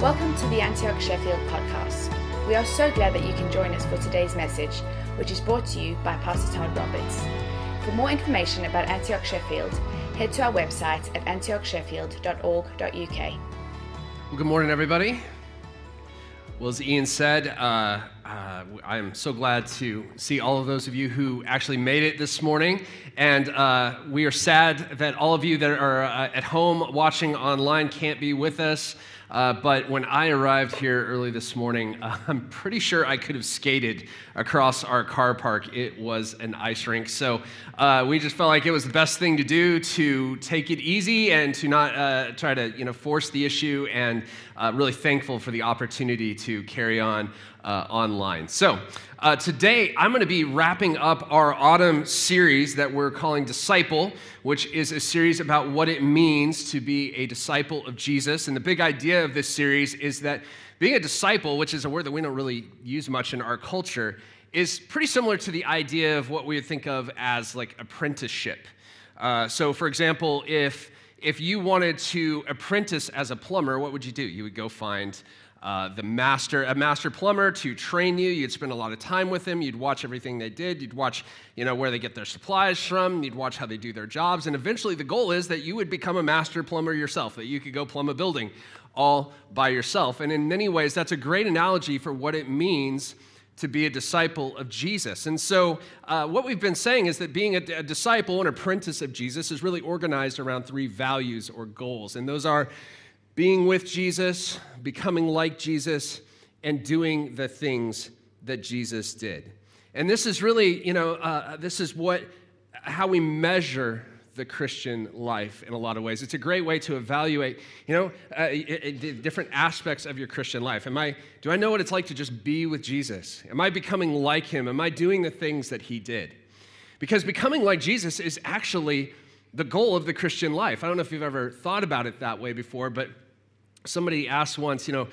Welcome to the Antioch Sheffield podcast. We are so glad that you can join us for today's message, which is brought to you by Pastor Todd Roberts. For more information about Antioch Sheffield, head to our website at antiochsheffield.org.uk. Well, good morning, everybody. Well, as Ian said, uh, uh, I'm so glad to see all of those of you who actually made it this morning. And uh, we are sad that all of you that are uh, at home watching online can't be with us. Uh, but when I arrived here early this morning, uh, I'm pretty sure I could have skated across our car park. It was an ice rink. So uh, we just felt like it was the best thing to do to take it easy and to not uh, try to you know, force the issue, and uh, really thankful for the opportunity to carry on uh, online. So, uh, today I'm going to be wrapping up our autumn series that we're calling Disciple, which is a series about what it means to be a disciple of Jesus. And the big idea of this series is that being a disciple, which is a word that we don't really use much in our culture, is pretty similar to the idea of what we would think of as like apprenticeship. Uh, so, for example, if if you wanted to apprentice as a plumber, what would you do? You would go find uh, the master, a master plumber to train you. You'd spend a lot of time with them. You'd watch everything they did. You'd watch, you know, where they get their supplies from. You'd watch how they do their jobs. And eventually, the goal is that you would become a master plumber yourself. That you could go plumb a building all by yourself. And in many ways, that's a great analogy for what it means to be a disciple of Jesus. And so, uh, what we've been saying is that being a, a disciple, an apprentice of Jesus, is really organized around three values or goals. And those are being with Jesus, becoming like Jesus, and doing the things that Jesus did. And this is really, you know, uh, this is what, how we measure the Christian life in a lot of ways. It's a great way to evaluate, you know, uh, different aspects of your Christian life. Am I, do I know what it's like to just be with Jesus? Am I becoming like him? Am I doing the things that he did? Because becoming like Jesus is actually the goal of the Christian life. I don't know if you've ever thought about it that way before, but somebody asked once, you know,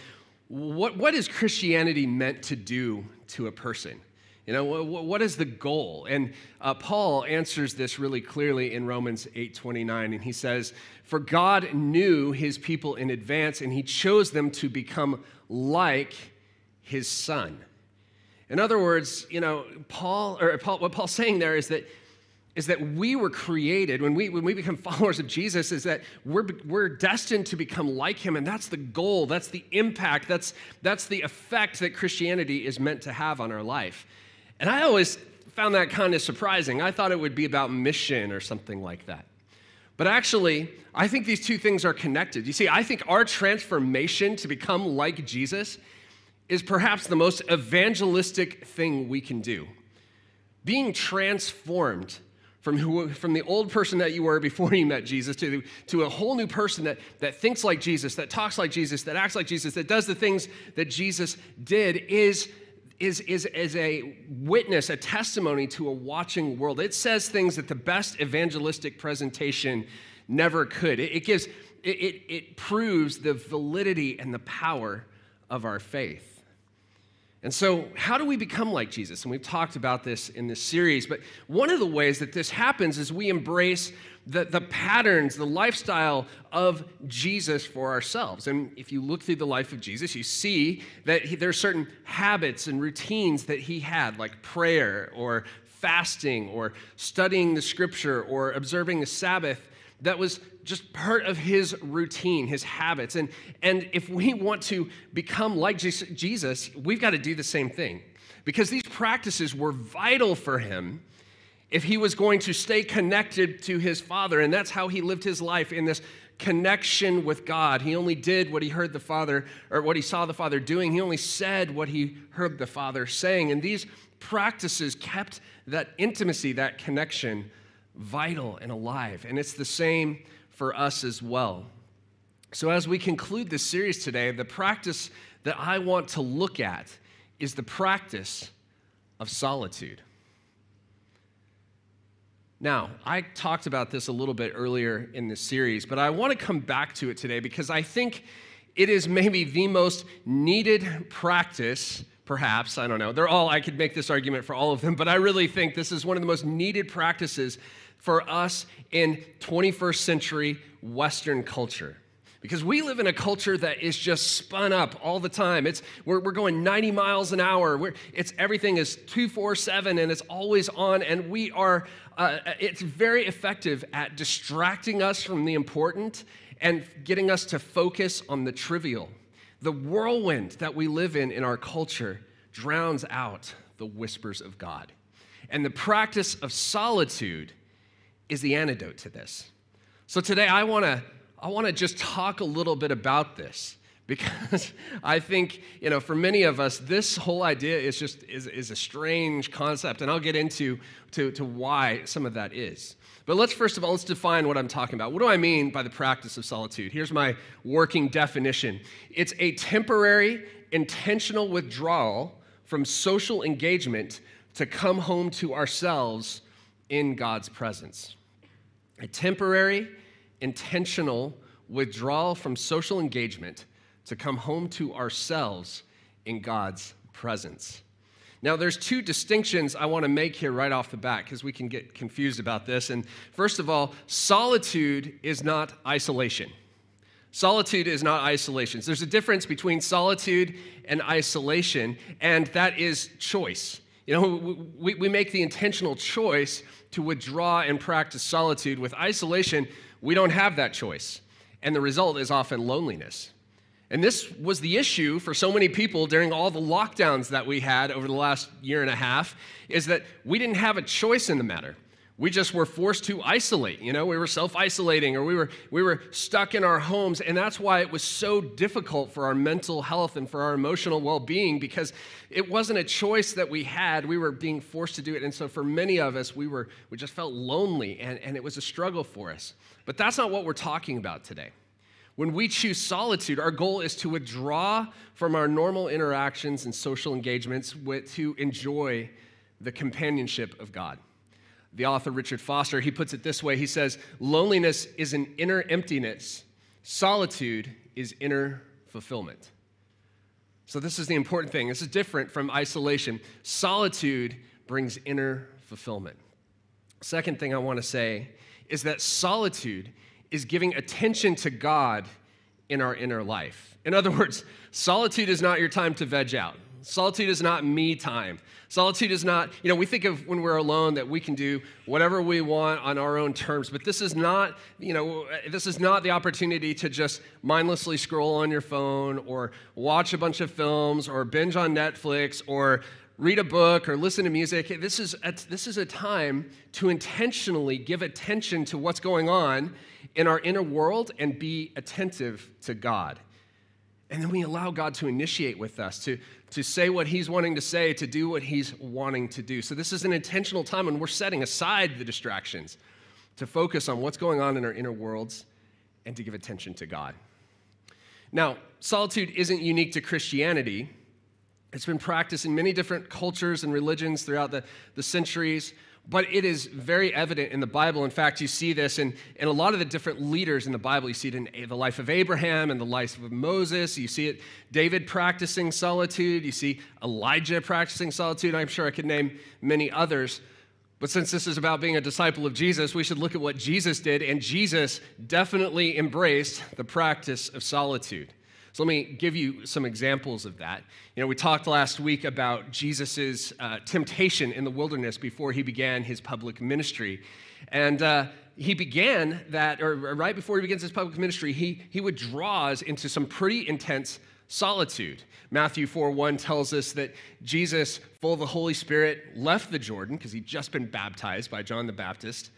what, what is Christianity meant to do to a person? You know, what, what is the goal? And uh, Paul answers this really clearly in Romans 8:29, and he says, "For God knew His people in advance, and He chose them to become like His Son." In other words, you know, Paul or Paul, what Paul's saying there is that is that we were created, when we, when we become followers of Jesus, is that we're, we're destined to become like him. And that's the goal, that's the impact, that's, that's the effect that Christianity is meant to have on our life. And I always found that kind of surprising. I thought it would be about mission or something like that. But actually, I think these two things are connected. You see, I think our transformation to become like Jesus is perhaps the most evangelistic thing we can do. Being transformed from, who, from the old person that you were before you met Jesus to, to a whole new person that, that thinks like Jesus, that talks like Jesus, that acts like Jesus, that does the things that Jesus did is, is, is, is a witness, a testimony to a watching world. It says things that the best evangelistic presentation never could. It, it gives, it, it, it proves the validity and the power of our faith. And so, how do we become like Jesus? And we've talked about this in this series, but one of the ways that this happens is we embrace the, the patterns, the lifestyle of Jesus for ourselves. And if you look through the life of Jesus, you see that he, there are certain habits and routines that he had, like prayer or fasting or studying the scripture or observing the Sabbath that was just part of his routine, his habits. And, and if we want to become like Jesus, we've got to do the same thing because these practices were vital for him if he was going to stay connected to his Father. And that's how he lived his life in this connection with God. He only did what he heard the Father, or what he saw the Father doing. He only said what he heard the Father saying. And these practices kept that intimacy, that connection vital and alive. And it's the same for us as well. So, as we conclude this series today, the practice that I want to look at is the practice of solitude. Now, I talked about this a little bit earlier in this series, but I want to come back to it today because I think it is maybe the most needed practice perhaps. I don't know. They're all, I could make this argument for all of them, but I really think this is one of the most needed practices for us in 21st century Western culture. because we live in a culture that is just spun up all the time. It's, we're, we're going 90 miles an hour. We're, it's, everything is 247 and it's always on. And we are, uh, it's very effective at distracting us from the important and getting us to focus on the trivial. The whirlwind that we live in in our culture drowns out the whispers of God. And the practice of solitude is the antidote to this. So today I want to I want to just talk a little bit about this because I think, you know, for many of us, this whole idea is just is, is a strange concept, and I'll get into to, to why some of that is. But let's first of all, let's define what I'm talking about. What do I mean by the practice of solitude? Here's my working definition. It's a temporary, intentional withdrawal from social engagement to come home to ourselves in God's presence. A temporary, intentional withdrawal from social engagement to come home to ourselves in God's presence. Now, there's two distinctions I want to make here right off the bat because we can get confused about this. And first of all, solitude is not isolation. Solitude is not isolation. So There's a difference between solitude and isolation, and that is choice. You know, we, we make the intentional choice to withdraw and practice solitude. With isolation, we don't have that choice. And the result is often loneliness. And this was the issue for so many people during all the lockdowns that we had over the last year and a half is that we didn't have a choice in the matter. We just were forced to isolate, you know, we were self-isolating or we were we were stuck in our homes and that's why it was so difficult for our mental health and for our emotional well-being because it wasn't a choice that we had. We were being forced to do it. And so for many of us, we were we just felt lonely and, and it was a struggle for us. But that's not what we're talking about today. When we choose solitude, our goal is to withdraw from our normal interactions and social engagements to enjoy the companionship of God. The author Richard Foster, he puts it this way. He says, "Loneliness is an inner emptiness. Solitude is inner fulfillment." So this is the important thing. This is different from isolation. Solitude brings inner fulfillment. Second thing I want to say is that solitude is giving attention to God in our inner life. In other words, solitude is not your time to veg out. Solitude is not me time. Solitude is not, you know, we think of when we're alone that we can do whatever we want on our own terms, but this is not, you know, this is not the opportunity to just mindlessly scroll on your phone or watch a bunch of films or binge on Netflix or read a book or listen to music. This is a, this is a time to intentionally give attention to what's going on in our inner world and be attentive to God. And then we allow God to initiate with us, to, to say what He's wanting to say, to do what He's wanting to do. So, this is an intentional time when we're setting aside the distractions to focus on what's going on in our inner worlds and to give attention to God. Now, solitude isn't unique to Christianity. It's been practiced in many different cultures and religions throughout the, the centuries, but it is very evident in the Bible. In fact, you see this in, in a lot of the different leaders in the Bible. You see it in the life of Abraham and the life of Moses. You see it David practicing solitude. You see Elijah practicing solitude. I'm sure I could name many others. But since this is about being a disciple of Jesus, we should look at what Jesus did, and Jesus definitely embraced the practice of solitude. So let me give you some examples of that. You know, we talked last week about Jesus' uh, temptation in the wilderness before he began his public ministry. And uh, he began that, or right before he begins his public ministry, he, he withdraws into some pretty intense solitude. Matthew 4 1 tells us that Jesus, full of the Holy Spirit, left the Jordan because he'd just been baptized by John the Baptist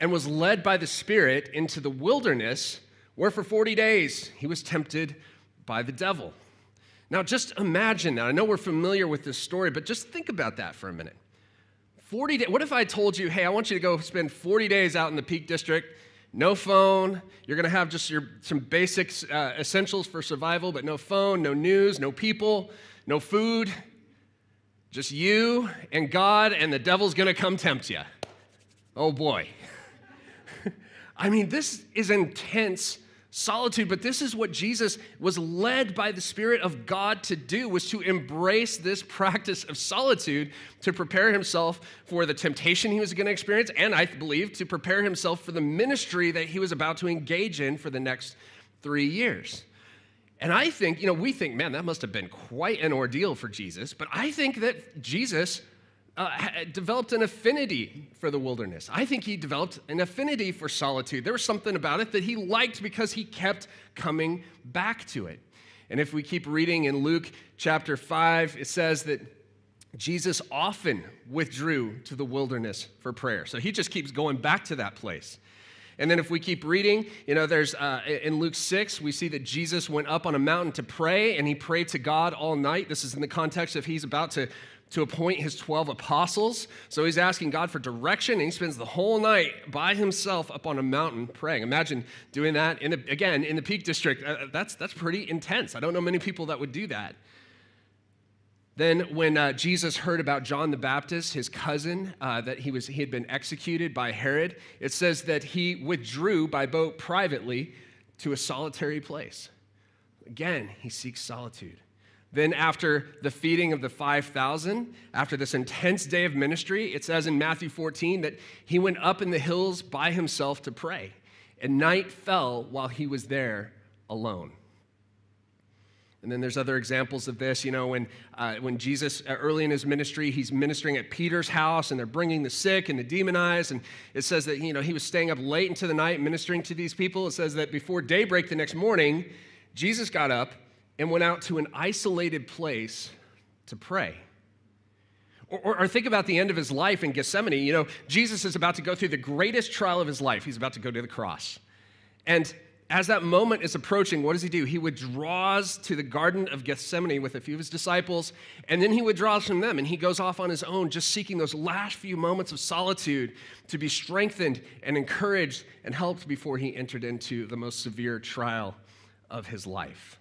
and was led by the Spirit into the wilderness where for 40 days he was tempted by the devil. Now, just imagine that. I know we're familiar with this story, but just think about that for a minute. 40 days. What if I told you, hey, I want you to go spend 40 days out in the Peak District, no phone. You're going to have just your, some basic uh, essentials for survival, but no phone, no news, no people, no food. Just you and God, and the devil's going to come tempt you. Oh boy. I mean, this is intense solitude but this is what jesus was led by the spirit of god to do was to embrace this practice of solitude to prepare himself for the temptation he was going to experience and i believe to prepare himself for the ministry that he was about to engage in for the next three years. And I think, you know, we think, man, that must have been quite an ordeal for Jesus. But I think that Jesus uh, developed an affinity for the wilderness. I think he developed an affinity for solitude. There was something about it that he liked because he kept coming back to it. And if we keep reading in Luke chapter 5, it says that Jesus often withdrew to the wilderness for prayer. So he just keeps going back to that place. And then if we keep reading, you know, there's uh, in Luke 6, we see that Jesus went up on a mountain to pray and he prayed to God all night. This is in the context of he's about to, to appoint his 12 apostles. So he's asking God for direction and he spends the whole night by himself up on a mountain praying. Imagine doing that in the, again in the Peak District. Uh, that's, that's pretty intense. I don't know many people that would do that. Then, when uh, Jesus heard about John the Baptist, his cousin, uh, that he, was, he had been executed by Herod, it says that he withdrew by boat privately to a solitary place. Again, he seeks solitude. Then, after the feeding of the 5,000, after this intense day of ministry, it says in Matthew 14 that he went up in the hills by himself to pray. And night fell while he was there alone. And then there's other examples of this. You know, when, uh, when Jesus, uh, early in his ministry, he's ministering at Peter's house and they're bringing the sick and the demonized. And it says that, you know, he was staying up late into the night ministering to these people. It says that before daybreak the next morning, Jesus got up and went out to an isolated place to pray. Or, or, or, think about the end of his life in Gethsemane. You know, Jesus is about to go through the greatest trial of his life. He's about to go to the cross. And as that moment is approaching, what does he do? He withdraws to the Garden of Gethsemane with a few of his disciples, and then he withdraws from them and he goes off on his own, just seeking those last few moments of solitude to be strengthened and encouraged and helped before he entered into the most severe trial of his life.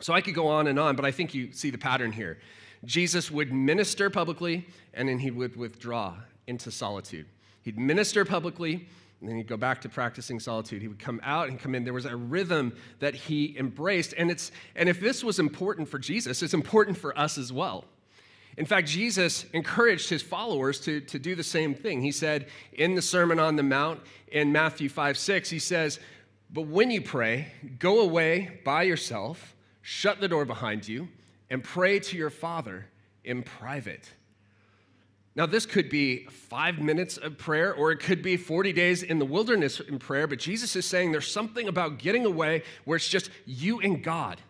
So I could go on and on, but I think you see the pattern here. Jesus would minister publicly, and then he would withdraw into solitude. He'd minister publicly, and then he'd go back to practicing solitude. He would come out and come in. There was a rhythm that he embraced. And, it's, and if this was important for Jesus, it's important for us as well. In fact, Jesus encouraged his followers to, to do the same thing. He said in the Sermon on the Mount in Matthew 5 6, he says, But when you pray, go away by yourself, shut the door behind you, and pray to your Father in private. Now, this could be five minutes of prayer, or it could be 40 days in the wilderness in prayer, but Jesus is saying there's something about getting away where it's just you and God.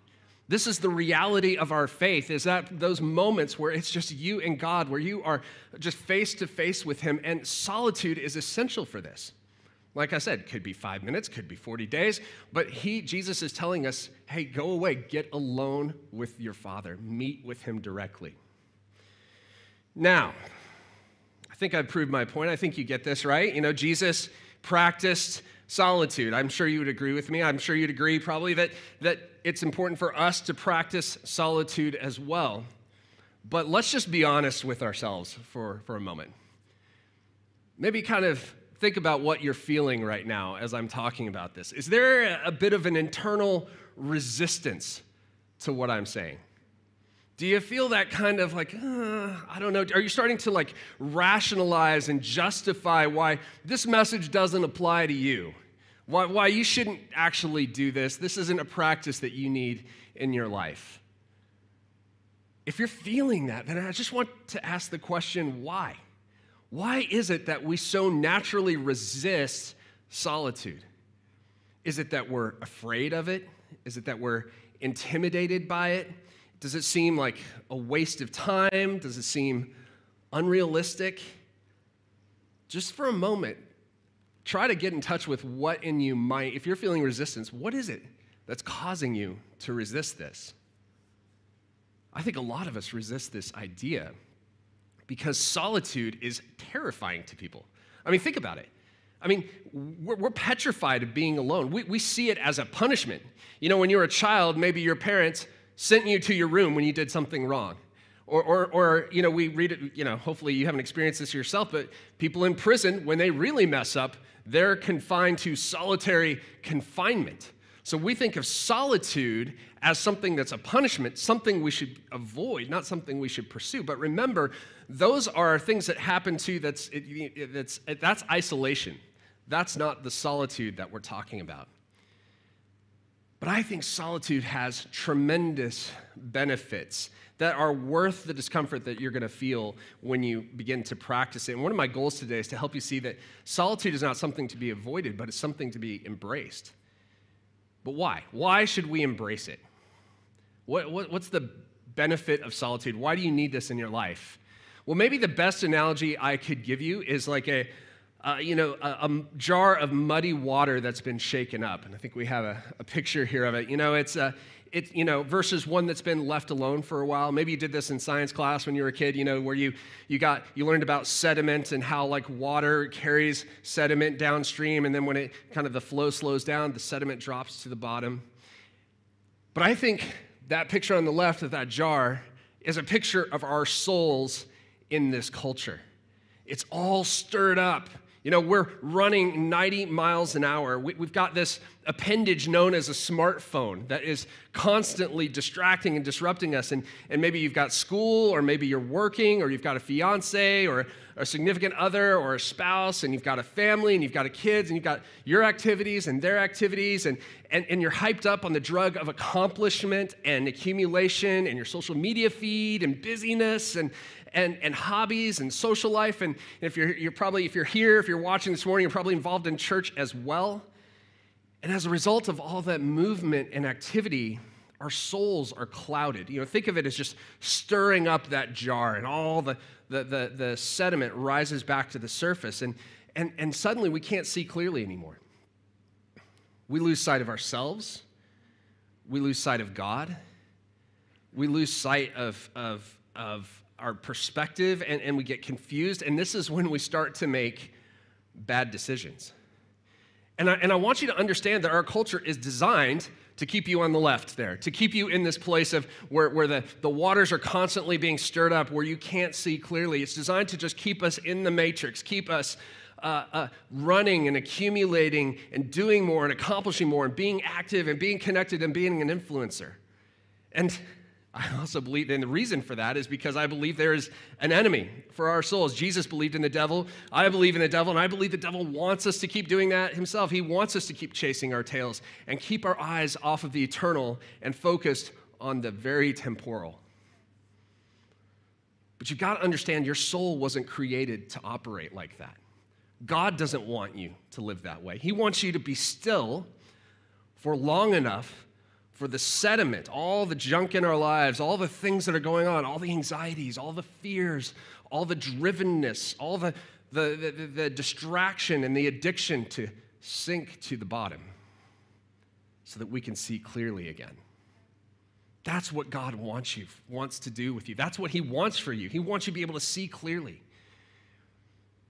This is the reality of our faith, is that those moments where it's just you and God, where you are just face to face with Him, and solitude is essential for this. Like I said, could be five minutes, could be 40 days, but he, Jesus is telling us, hey, go away, get alone with your Father, meet with Him directly. Now, I think I've proved my point. I think you get this, right? You know, Jesus practiced solitude. I'm sure you would agree with me. I'm sure you'd agree probably that, that it's important for us to practice solitude as well. But let's just be honest with ourselves for, for a moment. Maybe kind of think about what you're feeling right now as I'm talking about this. Is there a bit of an internal resistance to what I'm saying? Do you feel that kind of like, uh, I don't know, are you starting to like rationalize and justify why this message doesn't apply to you? Why, why you shouldn't actually do this? This isn't a practice that you need in your life. If you're feeling that, then I just want to ask the question why? Why is it that we so naturally resist solitude? Is it that we're afraid of it? Is it that we're intimidated by it? Does it seem like a waste of time? Does it seem unrealistic? Just for a moment, try to get in touch with what in you might, if you're feeling resistance, what is it that's causing you to resist this? I think a lot of us resist this idea because solitude is terrifying to people. I mean, think about it. I mean, we're, we're, petrified of being alone. We, we see it as a punishment. You know, when you were a child, maybe your parents sent you to your room when you did something wrong. Or, or, or, you know, we read it, you know, hopefully you haven't experienced this yourself, but people in prison, when they really mess up, they're confined to solitary confinement. So we think of solitude as something that's a punishment, something we should avoid, not something we should pursue. But remember, those are things that happen to that's, it, that's, that's isolation. That's not the solitude that we're talking about. But I think solitude has tremendous benefits that are worth the discomfort that you're going to feel when you begin to practice it. And one of my goals today is to help you see that solitude is not something to be avoided, but it's something to be embraced. But why? Why should we embrace it? What, what, what's the benefit of solitude? Why do you need this in your life? Well, maybe the best analogy I could give you is like a, uh, you know, a, a, jar of muddy water that's been shaken up. And I think we have a, a picture here of it. You know, it's, a, it, you know, versus one that's been left alone for a while. Maybe you did this in science class when you were a kid, you know, where you, you got, you learned about sediment and how like water carries sediment downstream. And then when it kind of the flow slows down, the sediment drops to the bottom. But I think that picture on the left of that jar is a picture of our souls in this culture. It's all stirred up you know, we're running 90 miles an hour. We, have got this appendage known as a smartphone that is constantly distracting and disrupting us. And, and maybe you've got school, or maybe you're working, or you've got a fiance, or a significant other, or a spouse, and you've got a family, and you've got kids, and you've got your activities and their activities, and, and, and you're hyped up on the drug of accomplishment and accumulation, and your social media feed, and busyness, and, and, and hobbies and social life. And if you're, you're probably, if you're here, if you're watching this morning, you're probably involved in church as well. And as a result of all that movement and activity, our souls are clouded. You know, think of it as just stirring up that jar and all the, the, the, the sediment rises back to the surface. And, and, and suddenly we can't see clearly anymore. We lose sight of ourselves. We lose sight of God. We lose sight of, of, of our perspective and, and we get confused. And this is when we start to make bad decisions. And I, and I want you to understand that our culture is designed to keep you on the left there, to keep you in this place of where, where the, the waters are constantly being stirred up, where you can't see clearly. It's designed to just keep us in the matrix, keep us uh, uh, running and accumulating and doing more and accomplishing more and being active and being connected and being an influencer. And I also believe, and the reason for that is because I believe there is an enemy for our souls. Jesus believed in the devil. I believe in the devil, and I believe the devil wants us to keep doing that himself. He wants us to keep chasing our tails and keep our eyes off of the eternal and focused on the very temporal. But you've got to understand your soul wasn't created to operate like that. God doesn't want you to live that way. He wants you to be still for long enough for the sediment, all the junk in our lives, all the things that are going on, all the anxieties, all the fears, all the drivenness, all the, the, the, the distraction and the addiction to sink to the bottom so that we can see clearly again. That's what God wants you, wants to do with you. That's what He wants for you. He wants you to be able to see clearly.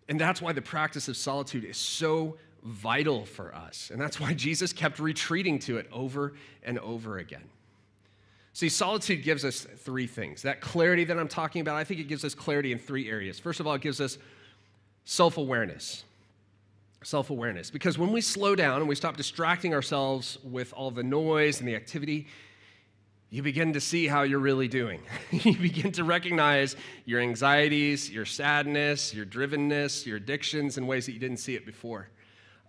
And that's why the practice of solitude is so vital for us. And that's why Jesus kept retreating to it over and over again. See, solitude gives us three things. That clarity that I'm talking about, I think it gives us clarity in three areas. First of all, it gives us self awareness. Self awareness. Because when we slow down and we stop distracting ourselves with all the noise and the activity, you begin to see how you're really doing. you begin to recognize your anxieties, your sadness, your drivenness, your addictions in ways that you didn't see it before.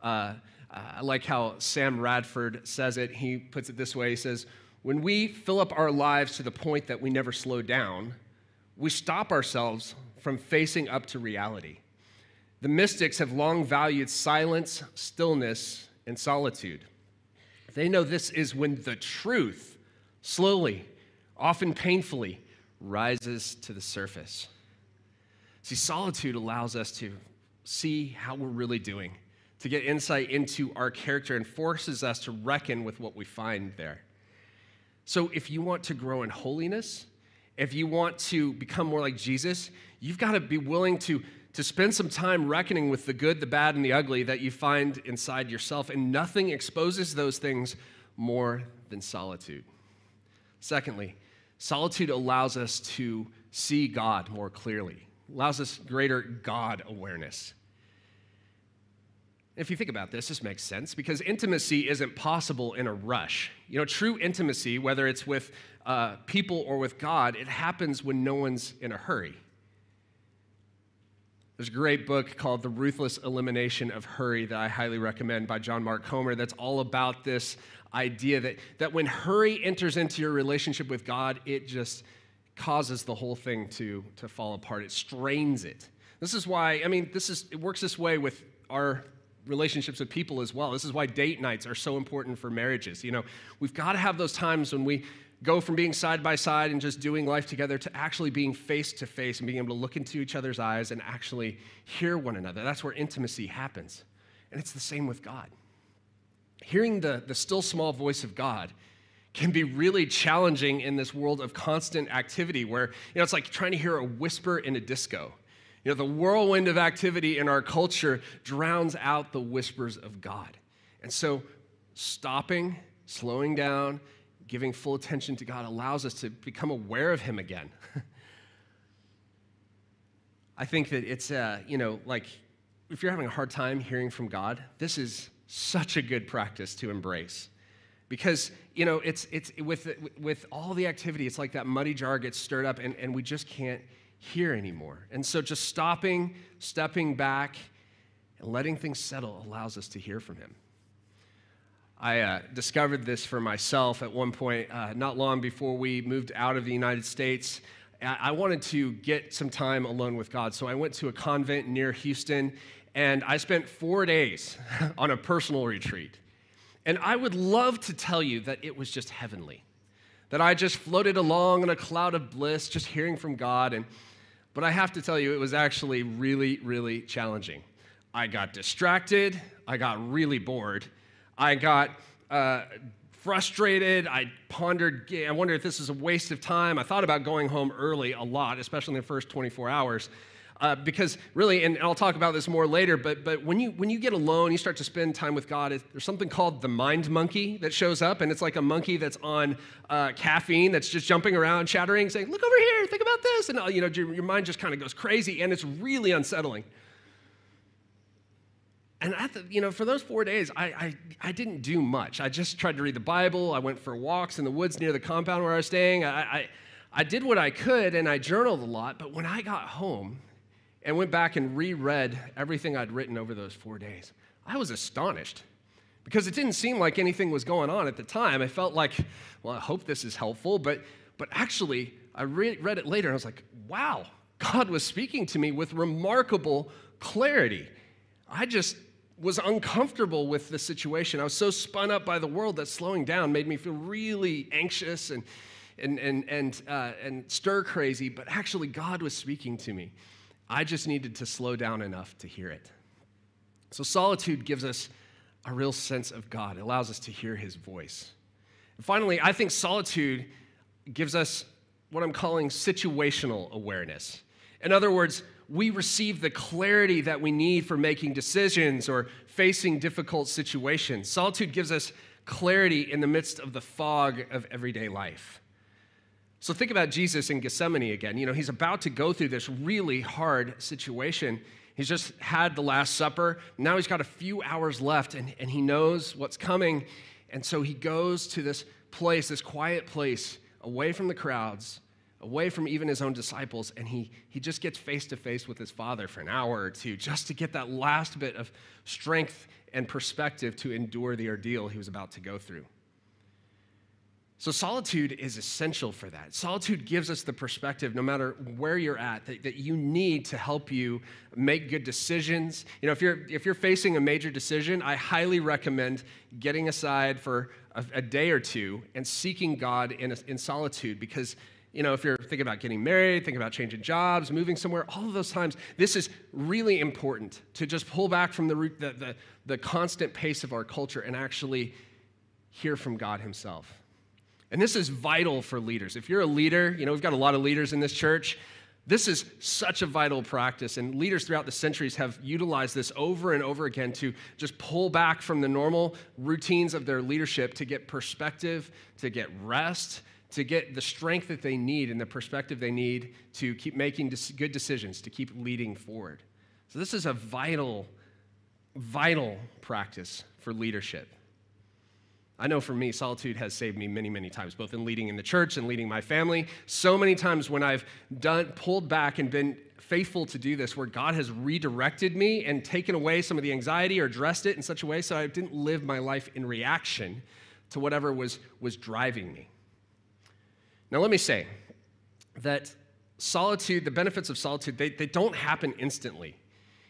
Uh, I like how Sam Radford says it. He puts it this way He says, When we fill up our lives to the point that we never slow down, we stop ourselves from facing up to reality. The mystics have long valued silence, stillness, and solitude. They know this is when the truth slowly, often painfully, rises to the surface. See, solitude allows us to see how we're really doing to get insight into our character and forces us to reckon with what we find there. So, if you want to grow in holiness, if you want to become more like Jesus, you've got to be willing to, to spend some time reckoning with the good, the bad, and the ugly that you find inside yourself. And nothing exposes those things more than solitude. Secondly, solitude allows us to see God more clearly, allows us greater God awareness. If you think about this, this makes sense because intimacy isn't possible in a rush. You know, true intimacy, whether it's with uh, people or with God, it happens when no one's in a hurry. There's a great book called The Ruthless Elimination of Hurry that I highly recommend by John Mark Comer that's all about this idea that, that when hurry enters into your relationship with God, it just causes the whole thing to, to fall apart. It strains it. This is why, I mean, this is, it works this way with our relationships with people as well. This is why date nights are so important for marriages. You know, we've got to have those times when we go from being side by side and just doing life together to actually being face to face and being able to look into each other's eyes and actually hear one another. That's where intimacy happens. And it's the same with God. Hearing the, the still small voice of God can be really challenging in this world of constant activity where, you know, it's like trying to hear a whisper in a disco. You know, the whirlwind of activity in our culture drowns out the whispers of God. And so, stopping, slowing down, giving full attention to God allows us to become aware of Him again. I think that it's, uh, you know, like if you're having a hard time hearing from God, this is such a good practice to embrace. Because, you know, it's, it's with, with all the activity, it's like that muddy jar gets stirred up and, and we just can't hear anymore. And so just stopping, stepping back, and letting things settle allows us to hear from Him. I uh, discovered this for myself at one point, uh, not long before we moved out of the United States. I wanted to get some time alone with God, so I went to a convent near Houston, and I spent four days on a personal retreat. And I would love to tell you that it was just heavenly, that I just floated along in a cloud of bliss, just hearing from God. And, but I have to tell you, it was actually really, really challenging. I got distracted, I got really bored, I got uh, frustrated. I pondered, I wonder if this is a waste of time. I thought about going home early a lot, especially in the first 24 hours. Uh, because really, and I'll talk about this more later, but, but when, you, when you get alone, you start to spend time with God, there's something called the mind monkey that shows up, and it's like a monkey that's on uh, caffeine that's just jumping around, chattering, saying, Look over here, think about this. And uh, you know, your, your mind just kind of goes crazy, and it's really unsettling. And you know, for those four days, I, I, I didn't do much. I just tried to read the Bible. I went for walks in the woods near the compound where I was staying. I, I, I did what I could, and I journaled a lot. But when I got home and went back and reread everything I'd written over those four days, I was astonished because it didn't seem like anything was going on at the time. I felt like, well, I hope this is helpful. But, but actually, I re- read it later, and I was like, wow, God was speaking to me with remarkable clarity. I just was uncomfortable with the situation. I was so spun up by the world that slowing down made me feel really anxious and, and, and, and, uh, and stir crazy, but actually, God was speaking to me. I just needed to slow down enough to hear it. So, solitude gives us a real sense of God, it allows us to hear his voice. And finally, I think solitude gives us what I'm calling situational awareness. In other words, we receive the clarity that we need for making decisions or facing difficult situations. Solitude gives us clarity in the midst of the fog of everyday life. So think about Jesus in Gethsemane again. You know, he's about to go through this really hard situation. He's just had the Last Supper. Now he's got a few hours left and, and he knows what's coming. And so he goes to this place, this quiet place, away from the crowds, away from even his own disciples, and he, he just gets face to face with his father for an hour or two just to get that last bit of strength and perspective to endure the ordeal he was about to go through. So, solitude is essential for that. Solitude gives us the perspective, no matter where you're at, that, that you need to help you make good decisions. You know, if you're, if you're facing a major decision, I highly recommend getting aside for a, a day or two and seeking God in, a, in solitude because you know, if you're thinking about getting married, thinking about changing jobs, moving somewhere, all of those times, this is really important to just pull back from the, the, the, the constant pace of our culture and actually hear from God Himself. And this is vital for leaders. If you're a leader, you know, we've got a lot of leaders in this church. This is such a vital practice, and leaders throughout the centuries have utilized this over and over again to just pull back from the normal routines of their leadership to get perspective, to get rest, to get the strength that they need and the perspective they need to keep making good decisions, to keep leading forward. So, this is a vital, vital practice for leadership. I know for me, solitude has saved me many, many times, both in leading in the church and leading my family. So many times when I've done, pulled back and been faithful to do this, where God has redirected me and taken away some of the anxiety or addressed it in such a way so I didn't live my life in reaction to whatever was, was driving me. Now, let me say that solitude, the benefits of solitude, they, they don't happen instantly.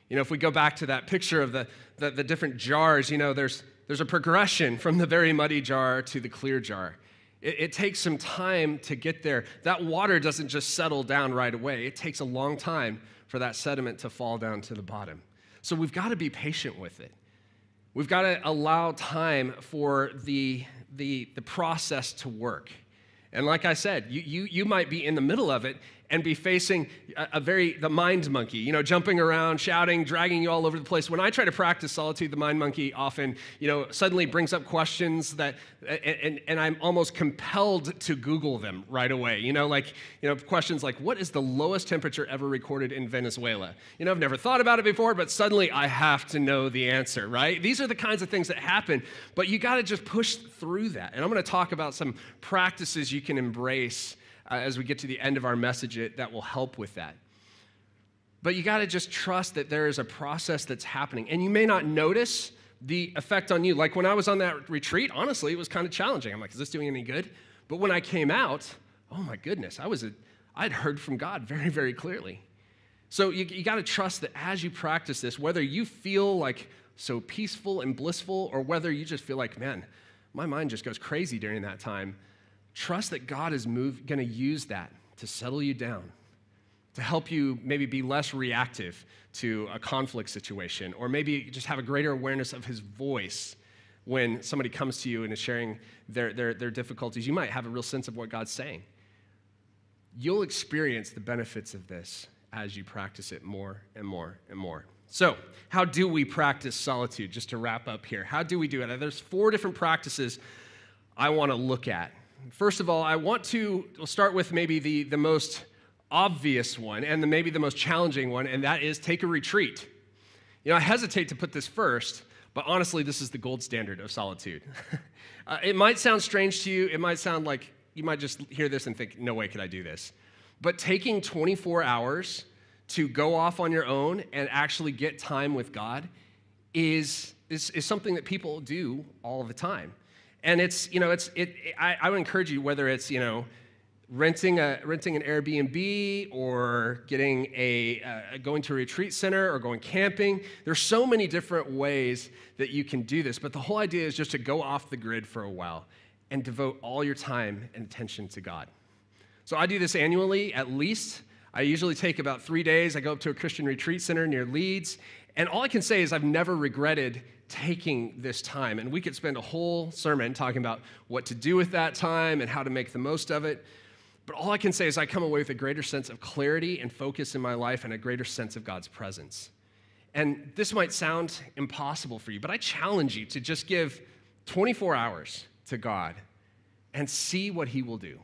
You know, if we go back to that picture of the, the, the different jars, you know, there's, there's a progression from the very muddy jar to the clear jar. It, it, takes some time to get there. That water doesn't just settle down right away, it takes a long time for that sediment to fall down to the bottom. So we've got to be patient with it. We've got to allow time for the, the, the process to work. And like I said, you, you, you might be in the middle of it and be facing a, a, very, the mind monkey, you know, jumping around, shouting, dragging you all over the place. When I try to practice solitude, the mind monkey often, you know, suddenly brings up questions that, and, and, and I'm almost compelled to Google them right away. You know, like, you know, questions like, what is the lowest temperature ever recorded in Venezuela? You know, I've never thought about it before, but suddenly I have to know the answer, right? These are the kinds of things that happen, but you got to just push through that. And I'm going to talk about some practices you can embrace uh, as we get to the end of our message it, that will help with that. But you got to just trust that there is a process that's happening. And you may not notice the effect on you. Like when I was on that retreat, honestly, it was kind of challenging. I'm like, is this doing any good? But when I came out, oh my goodness, I was a, I'd heard from God very, very clearly. So you, you got to trust that as you practice this, whether you feel like so peaceful and blissful, or whether you just feel like, man, my mind just goes crazy during that time, Trust that God is going to use that to settle you down, to help you maybe be less reactive to a conflict situation, or maybe just have a greater awareness of His voice when somebody comes to you and is sharing their, their, their difficulties. You might have a real sense of what God's saying. You'll experience the benefits of this as you practice it more and more and more. So, how do we practice solitude? Just to wrap up here, how do we do it? There's four different practices I want to look at First of all, I want to we'll start with maybe the, the most obvious one and the, maybe the most challenging one, and that is take a retreat. You know, I hesitate to put this first, but honestly, this is the gold standard of solitude. uh, it might sound strange to you. It might sound like you might just hear this and think, no way could I do this. But taking 24 hours to go off on your own and actually get time with God is, is, is something that people do all the time. And it's, you know, it's, it, I, I would encourage you, whether it's, you know, renting, a, renting an Airbnb or getting a, uh, going to a retreat center or going camping. There's so many different ways that you can do this, but the whole idea is just to go off the grid for a while and devote all your time and attention to God. So I do this annually at least. I usually take about three days. I go up to a Christian retreat center near Leeds, and all I can say is I've never regretted taking this time. And we could spend a whole sermon talking about what to do with that time and how to make the most of it. But all I can say is I come away with a greater sense of clarity and focus in my life and a greater sense of God's presence. And this might sound impossible for you, but I challenge you to just give 24 hours to God and see what He will do.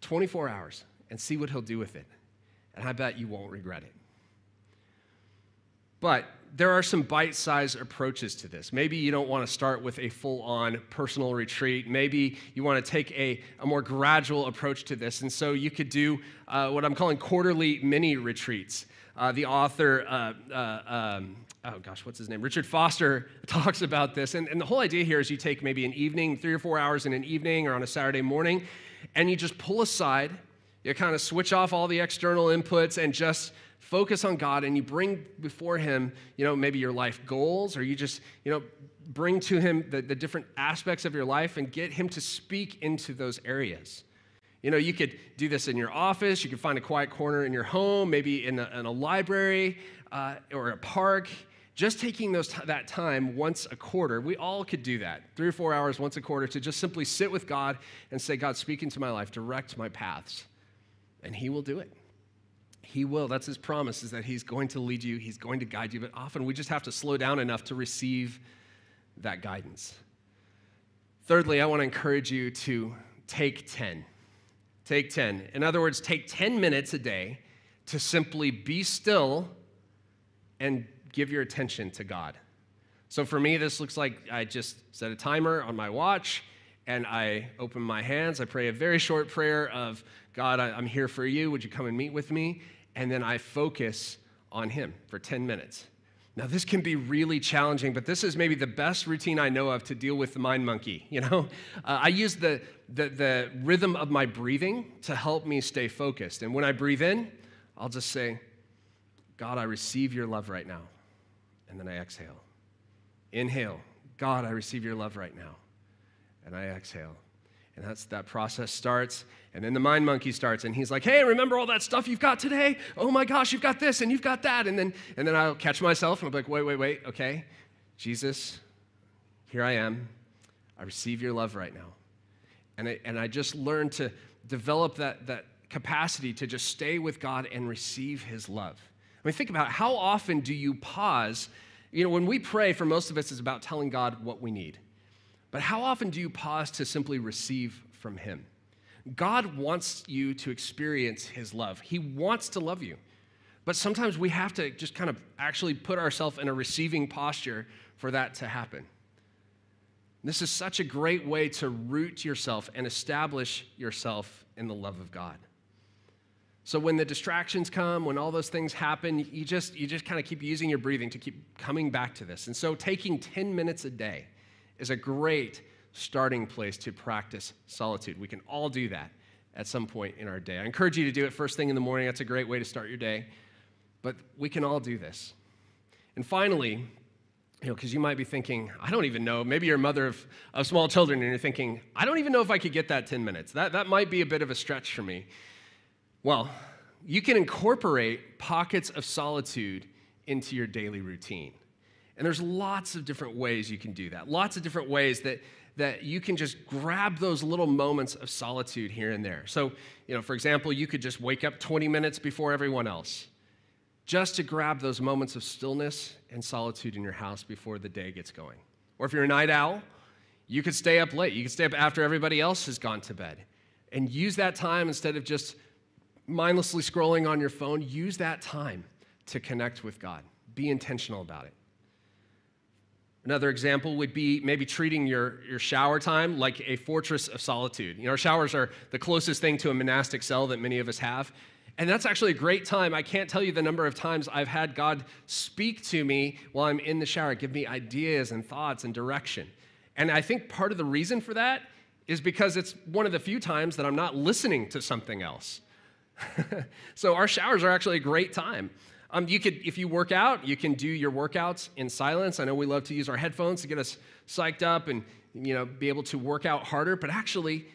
24 hours and see what He'll do with it. And I bet you won't regret it. But there are some bite sized approaches to this. Maybe you don't want to start with a full on personal retreat. Maybe you want to take a, a more gradual approach to this. And so you could do uh, what I'm calling quarterly mini retreats. Uh, the author, uh, uh um, oh gosh, what's his name? Richard Foster talks about this. And, and the whole idea here is you take maybe an evening, three or four hours in an evening or on a Saturday morning, and you just pull aside, you kind of switch off all the external inputs and just focus on God and you bring before Him, you know, maybe your life goals, or you just, you know, bring to Him the, the different aspects of your life and get Him to speak into those areas. You know, you could do this in your office, you could find a quiet corner in your home, maybe in a, in a library uh, or a park. Just taking those t- that time once a quarter, we all could do that. Three or four hours once a quarter to just simply sit with God and say, God, speak into my life, direct my paths. And He will do it. He will. That's his promise, is that he's going to lead you, he's going to guide you. But often we just have to slow down enough to receive that guidance. Thirdly, I want to encourage you to take 10. Take 10. In other words, take 10 minutes a day to simply be still and give your attention to God. So for me, this looks like I just set a timer on my watch and I open my hands. I pray a very short prayer of, God, I'm here for you. Would you come and meet with me? And then I focus on Him for 10 minutes. Now, this can be really challenging, but this is maybe the best routine I know of to deal with the mind monkey. You know, uh, I use the, the, the rhythm of my breathing to help me stay focused. And when I breathe in, I'll just say, God, I receive your love right now. And then I exhale. Inhale, God, I receive your love right now. And I exhale. And that's that process starts. And then the mind monkey starts, and he's like, hey, remember all that stuff you've got today? Oh my gosh, you've got this and you've got that. And then, and then I'll catch myself and be like, wait, wait, wait, okay. Jesus, here I am. I receive your love right now. And I, and I just learned to develop that, that capacity to just stay with God and receive his love. I mean, think about it. how often do you pause? You know, when we pray, for most of us, it's about telling God what we need. But how often do you pause to simply receive from him? God wants you to experience his love. He wants to love you. But sometimes we have to just kind of actually put ourselves in a receiving posture for that to happen. This is such a great way to root yourself and establish yourself in the love of God. So when the distractions come, when all those things happen, you just you just kind of keep using your breathing to keep coming back to this. And so taking 10 minutes a day is a great starting place to practice solitude. We can all do that at some point in our day. I encourage you to do it first thing in the morning. That's a great way to start your day. But we can all do this. And finally, you know, because you might be thinking, I don't even know. Maybe you're a mother of, of small children and you're thinking, I don't even know if I could get that 10 minutes. That, that might be a bit of a stretch for me. Well, you can incorporate pockets of solitude into your daily routine. And there's lots of different ways you can do that. Lots of different ways that that you can just grab those little moments of solitude here and there. So, you know, for example, you could just wake up 20 minutes before everyone else just to grab those moments of stillness and solitude in your house before the day gets going. Or if you're a night owl, you could stay up late. You could stay up after everybody else has gone to bed and use that time instead of just mindlessly scrolling on your phone, use that time to connect with God. Be intentional about it. Another example would be maybe treating your, your shower time like a fortress of solitude. You know, our showers are the closest thing to a monastic cell that many of us have. And that's actually a great time. I can't tell you the number of times I've had God speak to me while I'm in the shower, give me ideas and thoughts and direction. And I think part of the reason for that is because it's one of the few times that I'm not listening to something else. so our showers are actually a great time. Um, you could, if you work out, you can do your workouts in silence. I know we love to use our headphones to get us psyched up and you know be able to work out harder. But actually,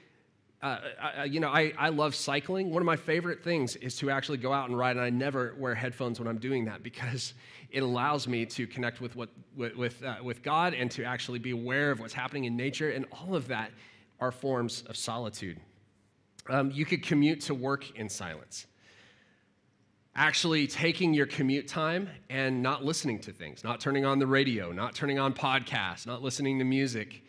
uh, I, you know, I, I love cycling. One of my favorite things is to actually go out and ride, and I never wear headphones when I'm doing that because it allows me to connect with what with uh, with God and to actually be aware of what's happening in nature, and all of that are forms of solitude. Um, you could commute to work in silence actually taking your commute time and not listening to things, not turning on the radio, not turning on podcasts, not listening to music.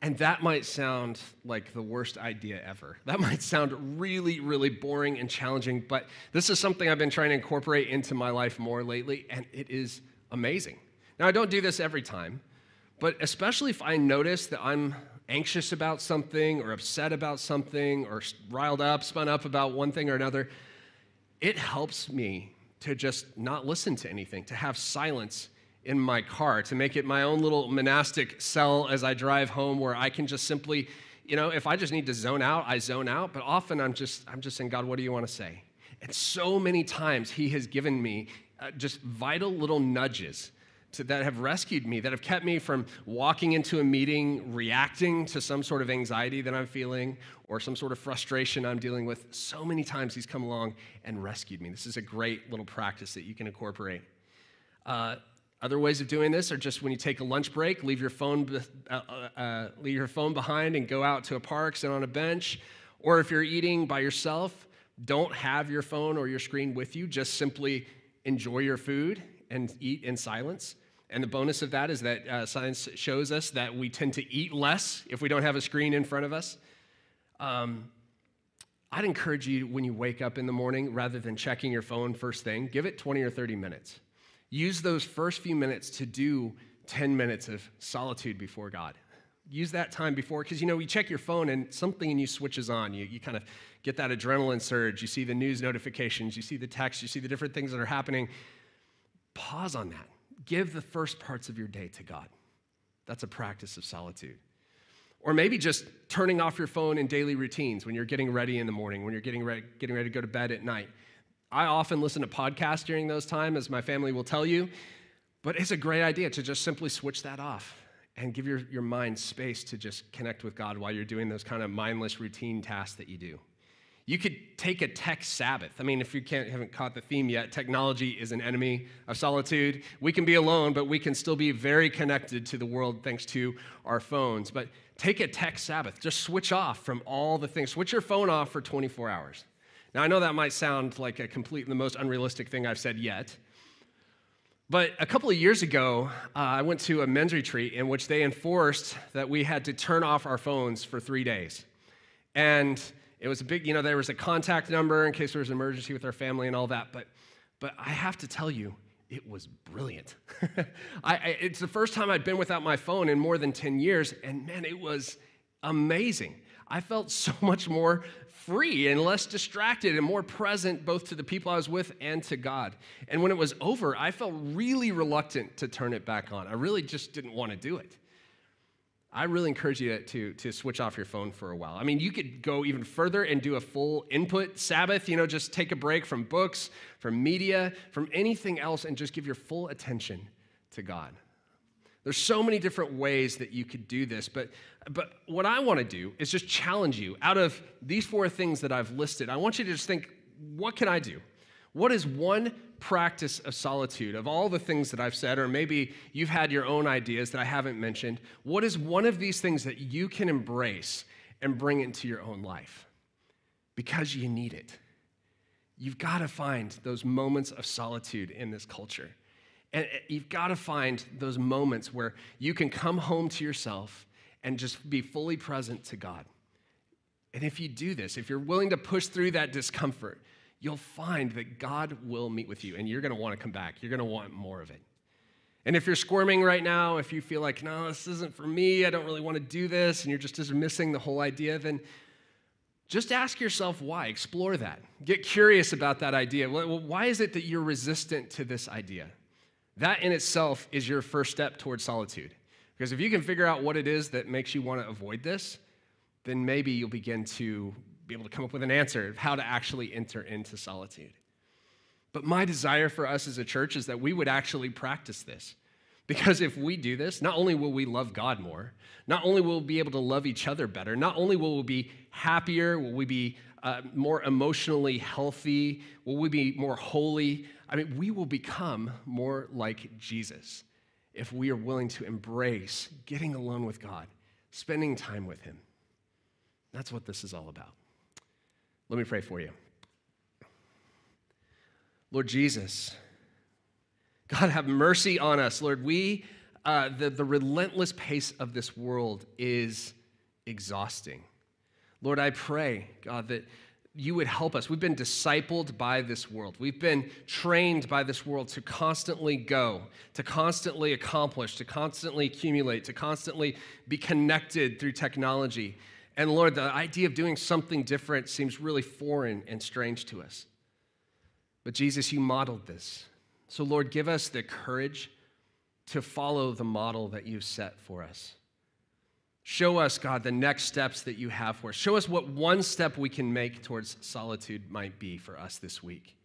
And that might sound like the worst idea ever. That might sound really, really boring and challenging, but this is something I've been trying to incorporate into my life more lately, and it is amazing. Now, I don't do this every time, but especially if I notice that I'm anxious about something or upset about something or riled up, spun up about one thing or another, it helps me to just not listen to anything, to have silence in my car, to make it my own little monastic cell as I drive home where I can just simply, you know, if I just need to zone out, I zone out, but often I'm just I'm just saying, God, what do you want to say? And so many times he has given me uh, just vital little nudges to, that have rescued me, that have kept me from walking into a meeting reacting to some sort of anxiety that I'm feeling or some sort of frustration I'm dealing with. So many times He's come along and rescued me. This is a great little practice that you can incorporate. Uh, other ways of doing this are just when you take a lunch break, leave your phone, uh, uh, uh, leave your phone behind and go out to a park, sit on a bench. Or if you're eating by yourself, don't have your phone or your screen with you. Just simply enjoy your food and eat in silence. And the bonus of that is that uh, science shows us that we tend to eat less if we don't have a screen in front of us. Um, I'd encourage you when you wake up in the morning, rather than checking your phone first thing, give it 20 or 30 minutes. Use those first few minutes to do 10 minutes of solitude before God. Use that time before, because you know, you check your phone and something in you switches on. You, you kind of get that adrenaline surge. You see the news notifications, you see the text, you see the different things that are happening. Pause on that give the first parts of your day to God. That's a practice of solitude. Or maybe just turning off your phone in daily routines when you're getting ready in the morning, when you're getting ready, getting ready to go to bed at night. I often listen to podcasts during those times, as my family will tell you, but it's a great idea to just simply switch that off and give your, your mind space to just connect with God while you're doing those kind of mindless routine tasks that you do. You could take a tech Sabbath. I mean, if you can't, haven't caught the theme yet, technology is an enemy of solitude. We can be alone, but we can still be very connected to the world thanks to our phones. But take a tech Sabbath. Just switch off from all the things. Switch your phone off for 24 hours. Now, I know that might sound like a complete, the most unrealistic thing I've said yet. But a couple of years ago, uh, I went to a men's retreat in which they enforced that we had to turn off our phones for three days. And it was a big, you know, there was a contact number in case there was an emergency with our family and all that. But, but I have to tell you, it was brilliant. I, I, it's the first time I'd been without my phone in more than 10 years, and man, it was amazing. I felt so much more free and less distracted and more present both to the people I was with and to God. And when it was over, I felt really reluctant to turn it back on. I really just didn't want to do it. I really encourage you to, to switch off your phone for a while. I mean, you could go even further and do a full input Sabbath, you know, just take a break from books, from media, from anything else, and just give your full attention to God. There's so many different ways that you could do this, but, but what I want to do is just challenge you out of these four things that I've listed. I want you to just think, what can I do? What is one practice of solitude, of all the things that I've said, or maybe you've had your own ideas that I haven't mentioned, what is one of these things that you can embrace and bring into your own life? Because you need it. You've got to find those moments of solitude in this culture. And eh, you've got to find those moments where you can come home to yourself and just be fully present to God. And if you do this, if you're willing to push through that discomfort, you'll find that God will meet with you and you're going to want to come back. You're going to want more of it. And if you're squirming right now, if you feel like, no, this isn't for me, I don't really want to do this, and you're just dismissing the whole idea, then just ask yourself why. Explore that. Get curious about that idea. Why is it that you're resistant to this idea? That in itself is your first step towards solitude. Because if you can figure out what it is that makes you want to avoid this, then maybe you'll begin to be able to come up with an answer of how to actually enter into solitude. But my desire for us as a church is that we would actually practice this. Because if we do this, not only will we love God more, not only will we be able to love each other better, not only will we be happier, will we be uh, more emotionally healthy, will we be more holy, I mean, we will become more like Jesus if we are willing to embrace getting alone with God, spending time with Him. That's what this is all about. Let me pray for you. Lord Jesus, God, have mercy on us. Lord, we, uh, the, the relentless pace of this world is exhausting. Lord, I pray, God, that you would help us. We've been discipled by this world. We've been trained by this world to constantly go, to constantly accomplish, to constantly accumulate, to constantly be connected through technology. And Lord, the idea of doing something different seems really foreign and strange to us. But Jesus, you modeled this. So, Lord, give us the courage to follow the model that you've set for us. Show us, God, the next steps that you have for us. Show us what one step we can make towards solitude might be for us this week.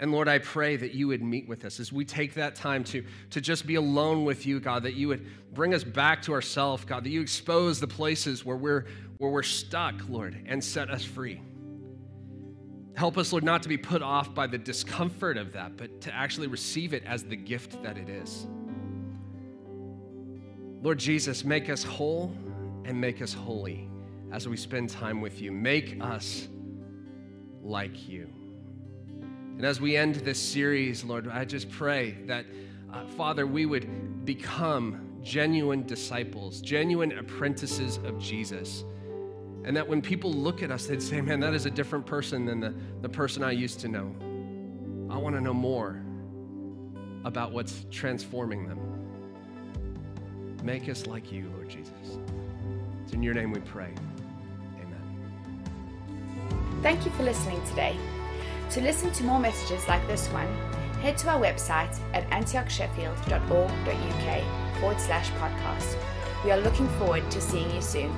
And Lord, I pray that you would meet with us as we take that time to, to just be alone with you, God, that you would bring us back to ourselves, God, that you expose the places where we're, where we're stuck, Lord, and set us free. Help us, Lord, not to be put off by the discomfort of that, but to actually receive it as the gift that it is. Lord Jesus, make us whole and make us holy as we spend time with you. Make us like you. And as we end this series, Lord, I just pray that, uh, Father, we would become genuine disciples, genuine apprentices of Jesus. And that when people look at us, they'd say, man, that is a different person than the, the person I used to know. I want to know more about what's transforming them. Make us like you, Lord Jesus. It's in your name we pray. Amen. Thank you for listening today. To listen to more messages like this one, head to our website at antiochsheffield.org.uk forward slash podcast. We are looking forward to seeing you soon.